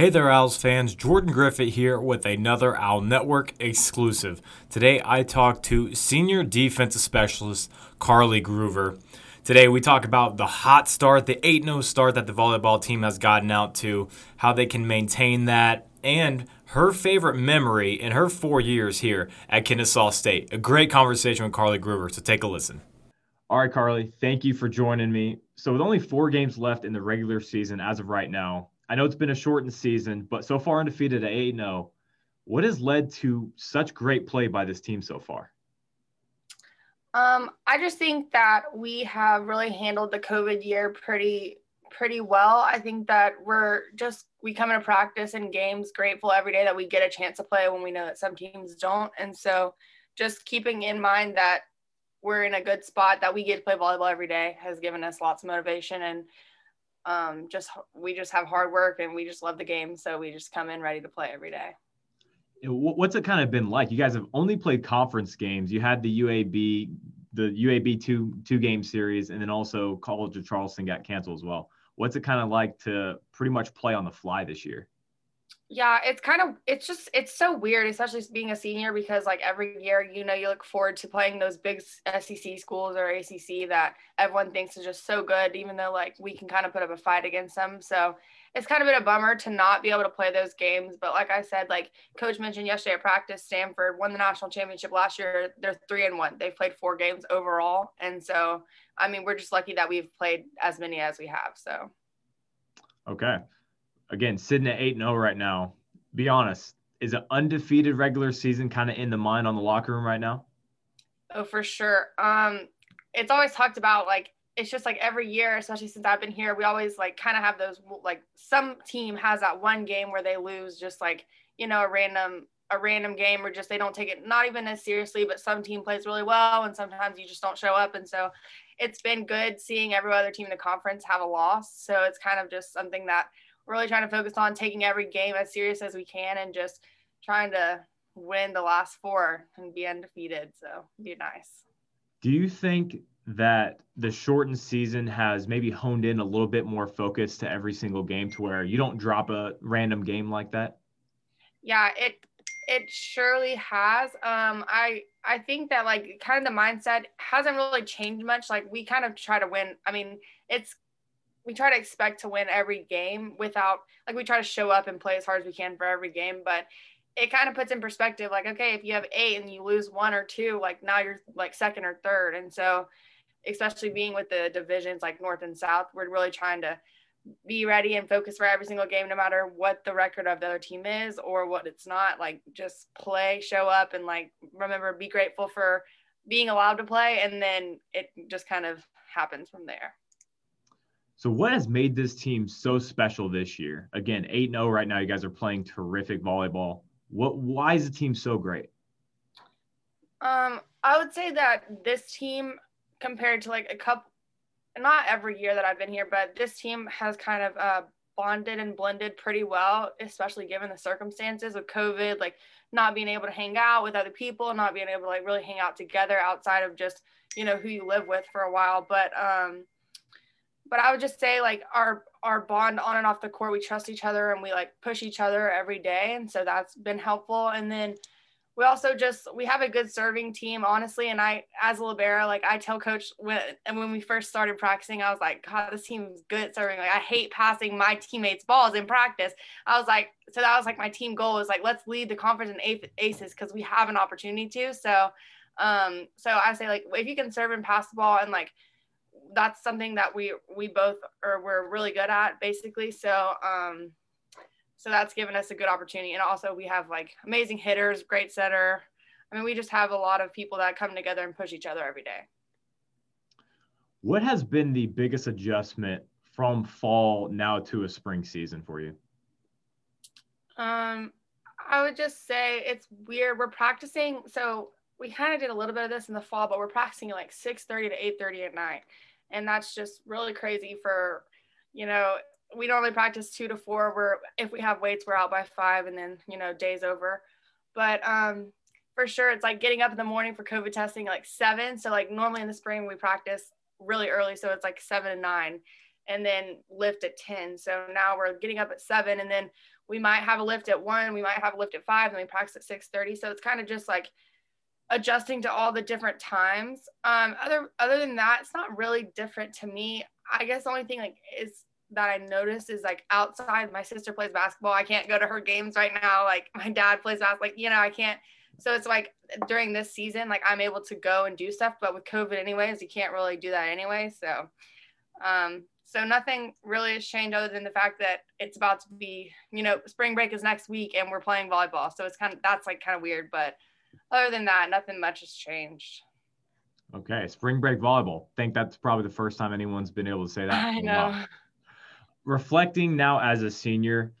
Hey there, Owls fans. Jordan Griffith here with another Owl Network exclusive. Today, I talk to senior defensive specialist Carly Groover. Today, we talk about the hot start, the 8 0 start that the volleyball team has gotten out to, how they can maintain that, and her favorite memory in her four years here at Kennesaw State. A great conversation with Carly Groover, so take a listen. All right, Carly, thank you for joining me. So, with only four games left in the regular season as of right now, I know it's been a shortened season, but so far undefeated at 8 0. What has led to such great play by this team so far? Um, I just think that we have really handled the COVID year pretty pretty well. I think that we're just we come into practice and games grateful every day that we get a chance to play when we know that some teams don't. And so just keeping in mind that we're in a good spot that we get to play volleyball every day has given us lots of motivation and um, just we just have hard work and we just love the game. So we just come in ready to play every day. What's it kind of been like? You guys have only played conference games. You had the UAB, the UAB two two game series, and then also College of Charleston got canceled as well. What's it kind of like to pretty much play on the fly this year? Yeah, it's kind of it's just it's so weird, especially being a senior because like every year, you know, you look forward to playing those big SEC schools or ACC that everyone thinks is just so good, even though like we can kind of put up a fight against them. So it's kind of been a bummer to not be able to play those games. But like I said, like Coach mentioned yesterday at practice, Stanford won the national championship last year. They're three and one. They've played four games overall, and so I mean, we're just lucky that we've played as many as we have. So. Okay again, sitting at 8 and 0 right now, be honest, is an undefeated regular season kind of in the mind on the locker room right now? Oh, for sure. Um, it's always talked about like it's just like every year, especially since I've been here, we always like kind of have those like some team has that one game where they lose just like, you know, a random a random game or just they don't take it not even as seriously, but some team plays really well and sometimes you just don't show up. And so it's been good seeing every other team in the conference have a loss. So it's kind of just something that really trying to focus on taking every game as serious as we can and just trying to win the last four and be undefeated. So be nice. Do you think that the shortened season has maybe honed in a little bit more focus to every single game to where you don't drop a random game like that? Yeah, it it surely has. Um, I I think that like kind of the mindset hasn't really changed much. Like we kind of try to win. I mean, it's we try to expect to win every game without like we try to show up and play as hard as we can for every game but it kind of puts in perspective like okay if you have eight and you lose one or two like now you're like second or third. And so especially being with the divisions like north and south we're really trying to be ready and focus for every single game no matter what the record of the other team is or what it's not. Like just play show up and like remember be grateful for being allowed to play and then it just kind of happens from there so, what has made this team so special this year? Again, 8 0 right now. You guys are playing terrific volleyball. What, why is the team so great? Um, I would say that this team, compared to like a couple, not every year that I've been here, but this team has kind of uh, bonded and blended pretty well, especially given the circumstances of COVID, like not being able to hang out with other people, not being able to like really hang out together outside of just, you know, who you live with for a while. But, um, but I would just say like our our bond on and off the court, we trust each other and we like push each other every day, and so that's been helpful. And then we also just we have a good serving team, honestly. And I, as a libero, like I tell coach when and when we first started practicing, I was like, God, this team's good serving. Like I hate passing my teammates balls in practice. I was like, so that was like my team goal was like let's lead the conference in aces because we have an opportunity to. So, um, so I say like if you can serve and pass the ball and like that's something that we we both are we're really good at basically. So um, so that's given us a good opportunity. And also we have like amazing hitters, great setter. I mean, we just have a lot of people that come together and push each other every day. What has been the biggest adjustment from fall now to a spring season for you? Um, I would just say it's weird. We're practicing, so we kind of did a little bit of this in the fall, but we're practicing like 6:30 to 8:30 at night. And that's just really crazy for you know we normally practice two to four. We're if we have weights we're out by five and then you know days over. But um for sure it's like getting up in the morning for covid testing like seven. So like normally in the spring we practice really early. So it's like seven and nine and then lift at 10 so now we're getting up at seven and then we might have a lift at one, we might have a lift at five, and we practice at six thirty. So it's kind of just like adjusting to all the different times. Um, other other than that, it's not really different to me. I guess the only thing like is that I noticed is like outside. My sister plays basketball. I can't go to her games right now. Like my dad plays basketball. Like you know, I can't. So it's like during this season, like I'm able to go and do stuff, but with COVID, anyways, you can't really do that anyway. So, um, so nothing really has changed other than the fact that it's about to be, you know, spring break is next week and we're playing volleyball. So it's kind of that's like kind of weird, but other than that, nothing much has changed. Okay, spring break volleyball. I think that's probably the first time anyone's been able to say that. I know. Reflecting now as a senior,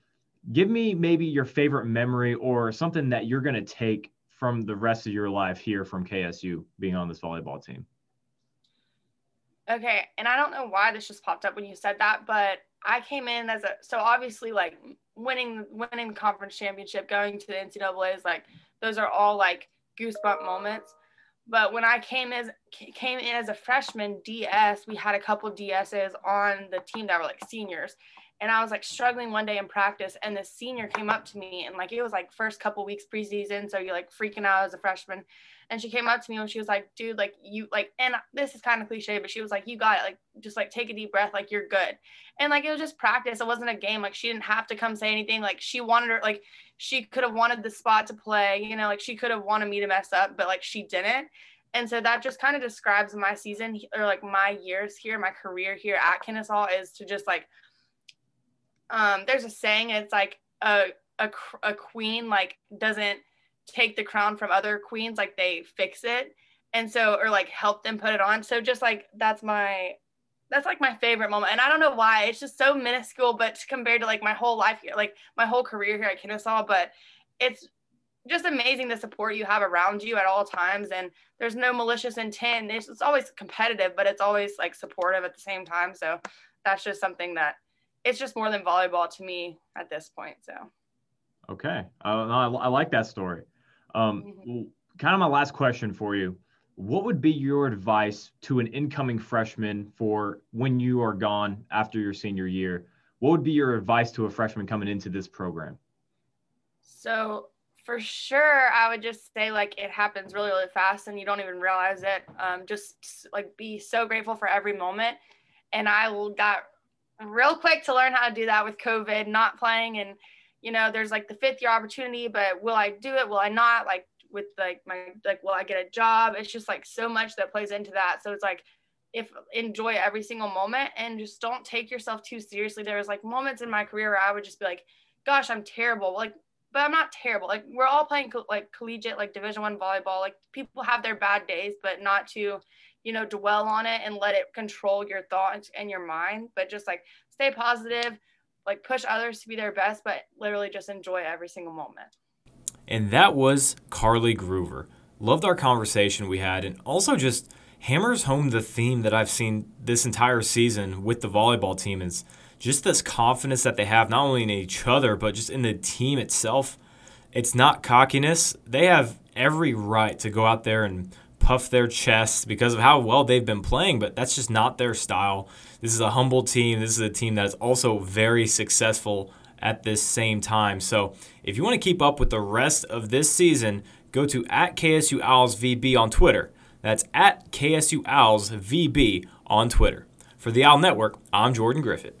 give me maybe your favorite memory or something that you're going to take from the rest of your life here from KSU being on this volleyball team. Okay, and I don't know why this just popped up when you said that, but I came in as a so obviously like winning winning the conference championship, going to the NCAA is like those are all like goosebump moments. But when I came as came in as a freshman DS, we had a couple DSs on the team that were like seniors, and I was like struggling one day in practice, and the senior came up to me, and like it was like first couple weeks preseason, so you're like freaking out as a freshman, and she came up to me and she was like, dude, like you like, and this is kind of cliche, but she was like, you got it. Like, just like take a deep breath. Like you're good. And like, it was just practice. It wasn't a game. Like she didn't have to come say anything. Like she wanted her, like she could have wanted the spot to play, you know, like she could have wanted me to mess up, but like she didn't. And so that just kind of describes my season or like my years here, my career here at Kennesaw is to just like, um, there's a saying, it's like a, a, a queen like doesn't take the crown from other queens like they fix it and so or like help them put it on. So just like that's my that's like my favorite moment. And i don't know why it's just so minuscule but compared to like my whole life here like my whole career here at kennesaw but it's just amazing the support you have around you at all times and there's no malicious intent. It's, it's always competitive but it's always like supportive at the same time. So that's just something that it's just more than volleyball to me at this point so. Okay. Uh, I, I like that story um, mm-hmm. Kind of my last question for you. What would be your advice to an incoming freshman for when you are gone after your senior year? What would be your advice to a freshman coming into this program? So, for sure, I would just say like it happens really, really fast and you don't even realize it. Um, just like be so grateful for every moment. And I got real quick to learn how to do that with COVID, not playing and you know, there's like the fifth year opportunity, but will I do it? Will I not? Like with like my like will I get a job? It's just like so much that plays into that. So it's like if enjoy every single moment and just don't take yourself too seriously. There was like moments in my career where I would just be like, gosh, I'm terrible. Like, but I'm not terrible. Like we're all playing co- like collegiate, like division one volleyball. Like people have their bad days, but not to, you know, dwell on it and let it control your thoughts and your mind, but just like stay positive, like push others to be their best, but literally just enjoy every single moment. And that was Carly Groover. Loved our conversation we had, and also just hammers home the theme that I've seen this entire season with the volleyball team is just this confidence that they have not only in each other but just in the team itself. It's not cockiness. They have every right to go out there and puff their chests because of how well they've been playing, but that's just not their style. This is a humble team. This is a team that is also very successful at this same time. So if you want to keep up with the rest of this season, go to at KSU Owls VB on Twitter. That's at KSU Owls VB on Twitter. For the Owl Network, I'm Jordan Griffith.